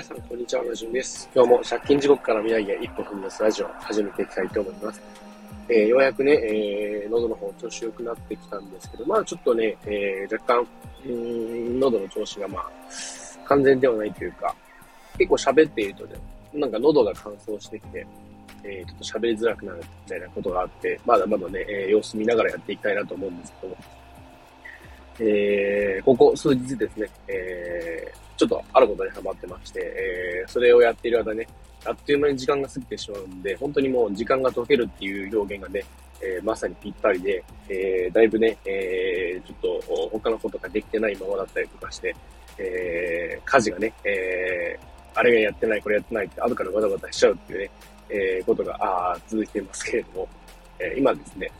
皆さん、こんにちは。ラジオです。今日も借金地獄から未来へ一歩踏み出すラジオを始めていきたいと思います。えー、ようやくね、えー、喉の方調子良くなってきたんですけど、まあちょっとね、えー、若干、うん、喉の調子がまあ、完全ではないというか、結構喋っているとね、なんか喉が乾燥してきて、えー、ちょっと喋りづらくなるみたいなことがあって、まだまだね、えー、様子見ながらやっていきたいなと思うんですけども、えー、ここ数日ですね、えー、ちょっとあることにハマってまして、えー、それをやっている間ね、あっという間に時間が過ぎてしまうんで、本当にもう時間が解けるっていう表現がね、えー、まさにぴったりで、えー、だいぶね、えー、ちょっと他のことができてないままだったりとかして、えー、家事がね、えー、あれがやってない、これやってないって後からバタバタしちゃうっていうね、えー、ことがあ続いてますけれども、えー、今ですね、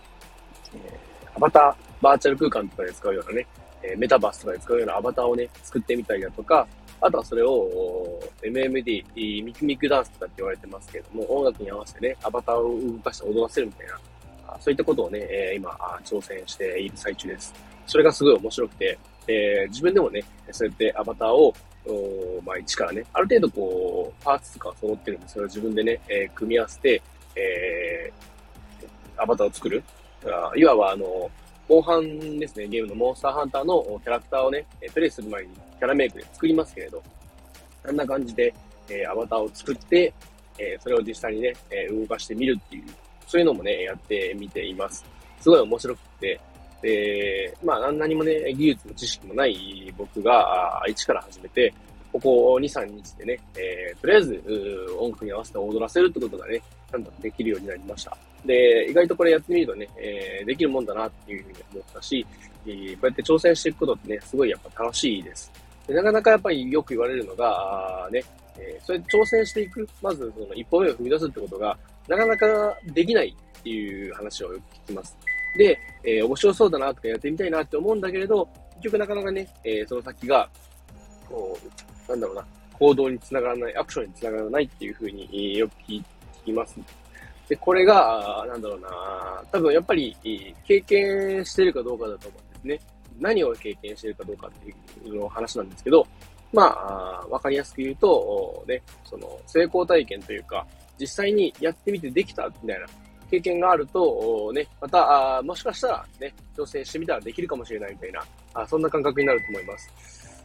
えー、アバター、バーチャル空間とかで使うようなね、えメタバースとかで使うようなアバターをね、作ってみたりだとか、あとはそれを MMD、ミクミクダンスとかって言われてますけれども、音楽に合わせてね、アバターを動かして踊らせるみたいな、そういったことをね、え今、挑戦している最中です。それがすごい面白くて、えー、自分でもね、そうやってアバターを、まあ、一からね、ある程度こう、パーツとか揃ってるんで、それを自分でね、えー、組み合わせて、えー、アバターを作る。いわばあの、モンハンですね、ゲームのモンスターハンターのキャラクターをね、プレイする前にキャラメイクで作りますけれど、あんな感じで、え、アバターを作って、え、それを実際にね、え、動かしてみるっていう、そういうのもね、やってみています。すごい面白くて、で、まあ、何もね、技術の知識もない僕が、一から始めて、ここ2、3日でね、えー、とりあえず、音楽に合わせて踊らせるってことがね、ちゃんとできるようになりました。で、意外とこれやってみるとね、えー、できるもんだなっていうふうに思ったし、えー、こうやって挑戦していくことってね、すごいやっぱ楽しいです。でなかなかやっぱりよく言われるのが、あね、えー、それで挑戦していく、まずその一歩目を踏み出すってことが、なかなかできないっていう話をよく聞きます。で、えー、面白そうだなとかやってみたいなって思うんだけれど、結局なかなかね、えー、その先が、こう、なんだろうな、行動につながらない、アクションにつながらないっていうふうによく聞きます。で、これが、なんだろうな、多分やっぱり経験してるかどうかだと思うんですね。何を経験してるかどうかっていうの話なんですけど、まあ、わかりやすく言うと、ね、その成功体験というか、実際にやってみてできたみたいな経験があると、ね、また、もしかしたらね、挑戦してみたらできるかもしれないみたいな、あそんな感覚になると思います。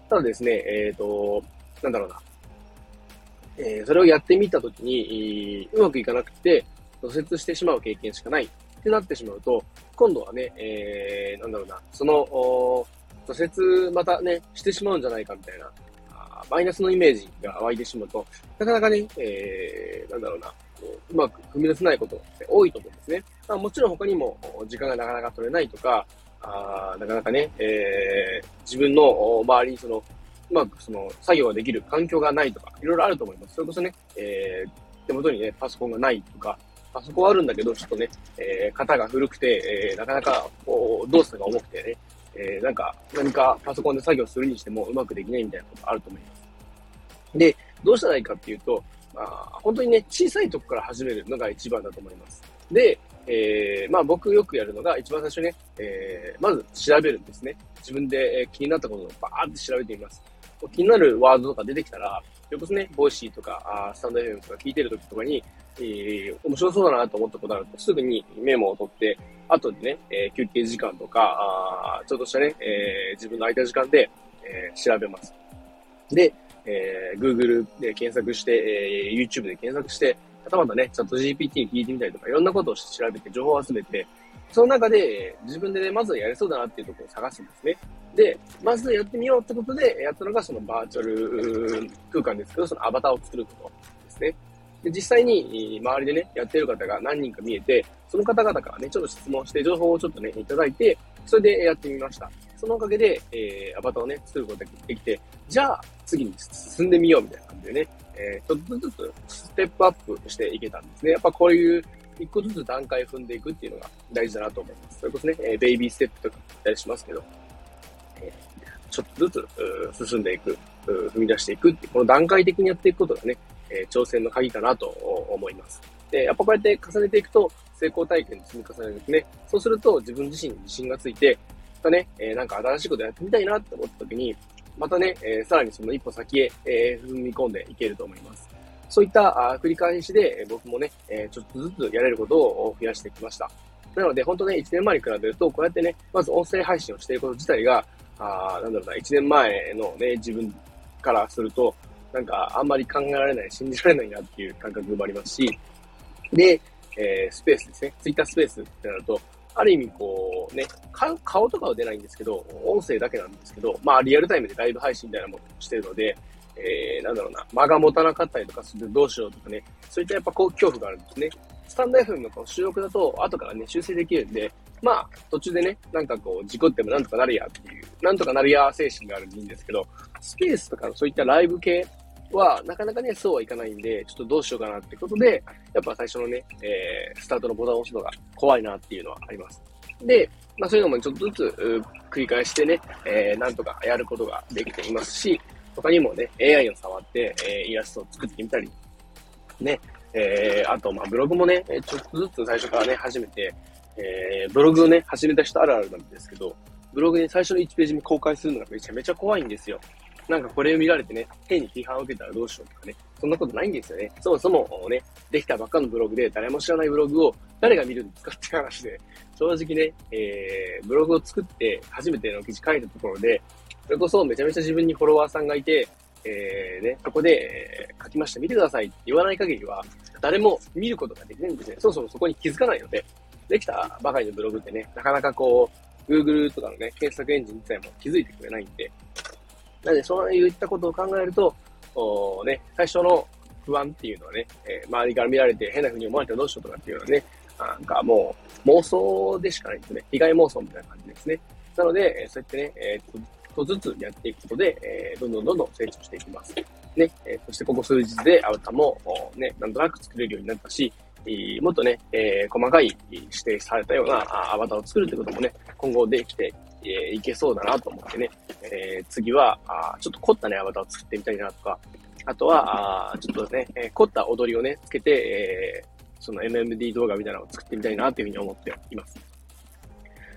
ただですね、えっ、ー、と、なんだろうな。えー、それをやってみたときに、うまくいかなくて、挫折してしまう経験しかないってなってしまうと、今度はね、えー、なんだろうな、その、挫折またね、してしまうんじゃないかみたいな、マイナスのイメージが湧いてしまうと、なかなかね、えー、なんだろうな、うまく踏み出せないことって多いと思うんですね。まあ、もちろん他にも時間がなかなか取れないとか、あなかなかね、えー、自分の周りにその、うまくその作業ができる環境がないとか、いろいろあると思います。それこそね、えー、手元にね、パソコンがないとか、パソコンはあるんだけど、ちょっとね、えー、型が古くて、えー、なかなか、こう、動作が重くてね、えー、なんか、何かパソコンで作業するにしてもうまくできないみたいなことあると思います。で、どうしたらいいかっていうと、まあ、本当にね、小さいとこから始めるのが一番だと思います。で、えー、まあ僕よくやるのが、一番最初ね、えー、まず調べるんですね。自分で、え気になったことをバーって調べてみます。気になるワードとか出てきたら、それこそね、 Voicy とか、あスタンド FM とか聞いてる時とかに、えー、面白そうだなと思ったことあると、すぐにメモを取って、後でね、えー、休憩時間とか、あちょっとしたね、えー、自分の空いた時間で、えー、調べます。で、えー、Google で検索して、えー、YouTube で検索して、はたまたね、チャット GPT に聞いてみたりとか、いろんなことを調べて、情報を集めて、その中で自分でね、まずやれそうだなっていうところを探すんですね。で、まずやってみようってことで、やったのがそのバーチャル空間ですけど、そのアバターを作ることですね。で実際に周りでね、やってる方が何人か見えて、その方々からね、ちょっと質問して、情報をちょっとね、いただいて、それでやってみました。そのおかげで、えー、アバターをね、作ることができて、じゃあ、次に進んでみようみたいな感じでね、えー、ちょっとずつステップアップしていけたんですね。やっぱこういう一個ずつ段階踏んでいくっていうのが大事だなと思います。それこそね、えーベイビーステップとか言ったりしますけど、えーちょっとずつ進んでいく、踏み出していくっていう、この段階的にやっていくことがね、え挑戦の鍵かなと思います。で、やっぱこうやって重ねていくと、成功体験の積み重ねですね。そうすると自分自身に自信がついて、またね、えー、なんか新しいことやってみたいなって思った時に、またね、えー、さらにその一歩先へ、えー、踏み込んでいけると思います。そういったあ繰り返しで、僕もね、えちょっとずつやれることを増やしてきました。なので、本当ね、1年前に比べると、こうやってね、まず音声配信をしていること自体が、あなんだろうな、1年前のね、自分からすると、なんか、あんまり考えられない、信じられないなっていう感覚もありますし、で、えー、スペースですね。ツイッタースペースってなると、ある意味こうね、顔とかは出ないんですけど、音声だけなんですけど、まあリアルタイムでライブ配信みたいなものをしてるので、えー、なんだろうな、間が持たなかったりとかするどうしようとかね、そういったやっぱこう恐怖があるんですね。スタンド FM のこの収録だと後からね、修正できるんで、まあ途中でね、なんかこう事故ってもなんとかなるやっていう、なんとかなるや精神があるんでいいんですけど、スペースとかのそういったライブ系は、なかなかね、そうはいかないんで、ちょっとどうしようかなってことで、やっぱ最初のね、えー、スタートのボタンを押すのが怖いなっていうのはあります。で、まあそういうのもちょっとずつ繰り返してね、えー、なんとかやることができていますし、他にもね、AI を触って、えー、イラストを作ってみたり、ね、えー、あと、まあブログもね、ちょっとずつ最初からね、始めて、えー、ブログをね、始めた人あるあるなんですけど、ブログに最初の1ページ目公開するのがめちゃめちゃ怖いんですよ。なんかこれを見られてね、変に批判を受けたらどうしようとかね、そんなことないんですよね。そもそもね、できたばっかのブログで誰も知らないブログを誰が見るんですかって話で、正直ね、えー、ブログを作って初めての記事書いたところで、それこそめちゃめちゃ自分にフォロワーさんがいて、えー、ね、そこで、え、書きました、見てくださいって言わない限りは、誰も見ることができないんですね。そもそもそこに気づかないので、できたばかりのブログってね、なかなかこう、Google とかのね、検索エンジン自体も気づいてくれないんで、なので、そういったことを考えると、おね、最初の不安っていうのはね、えー、周りから見られて変な風に思われたらどうしようとかっていうのはね、なんかもう妄想でしかないんですね。被害妄想みたいな感じですね。なので、えそうやってね、えー、ちょっとずつやっていくことで、えー、どんどんどんどん成長していきます。ね、え、そしてここ数日でアウターも、ね、なんとなく作れるようになったし、もっとね、えー、細かい指定されたようなアバターを作るということもね、今後できてえー、いけそうだなと思ってね、えー、次は、あちょっと凝ったね、アバターを作ってみたいなとか、あとは、あちょっとね、えー、凝った踊りをね、つけて、えー、その MMD 動画みたいなのを作ってみたいなというふうに思っています。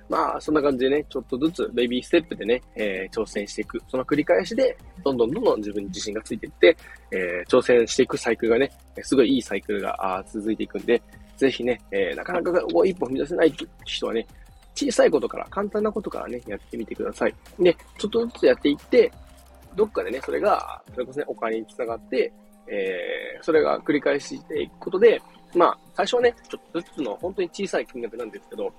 まあ、そんな感じでね、ちょっとずつベビーステップでね、えー、挑戦していく。その繰り返しで、どんどんどんどん自分に自信がついていって、えー、挑戦していくサイクルがね、すごいいいサイクルが続いていくんで、ぜひね、えー、なかなかこう一歩踏み出せない人はね、小さいことから、簡単なことからね、やってみてください。で、ちょっとずつやっていって、どっかでね、それが、それこそね、お金につながって、えー、それが繰り返していくことで、まあ、最初はね、ちょっとずつの本当に小さい金額なんですけど、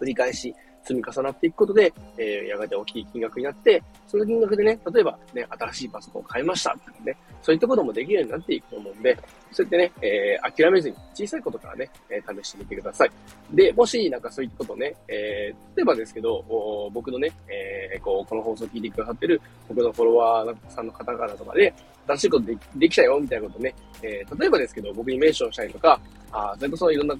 繰り返し積み重なっていくことで、えー、やがて大きい金額になって、その金額でね、例えばね、新しいパソコンを買いましたってね、そういったこともできるようになっていくと思うんで、そうやってね、えー、諦めずに小さいことからね、えー、試してみてください。で、もしなんかそういったことね、えー、例えばですけど、僕のね、えー、こう、この放送を聞いてくださってる僕のフォロワーさんの方々とかで、新しいことでできたよ、みたいなことね、えー、例えばですけど、僕にメンションしたりとか、あそれこそいろんな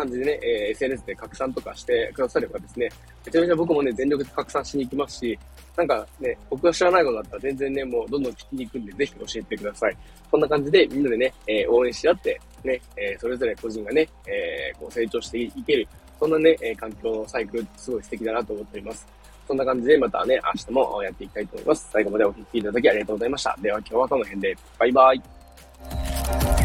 感じでね、えー、SNS で拡散とかしてくださればですね、めちゃめちゃ僕もね、全力で拡散しに行きますし、なんかね、僕が知らないことだったら全然ね、もうどんどん聞きに行くんで、ぜひ教えてください。こんな感じでみんなでね、えー、応援し合って、ね、えー、それぞれ個人がね、えこう成長していける、そんなね、え環境のサイクル、すごい素敵だなと思っております。そんな感じでまたね、明日もやっていきたいと思います。最後までお聴きいただきありがとうございました。では今日はこの辺で、バイバイ。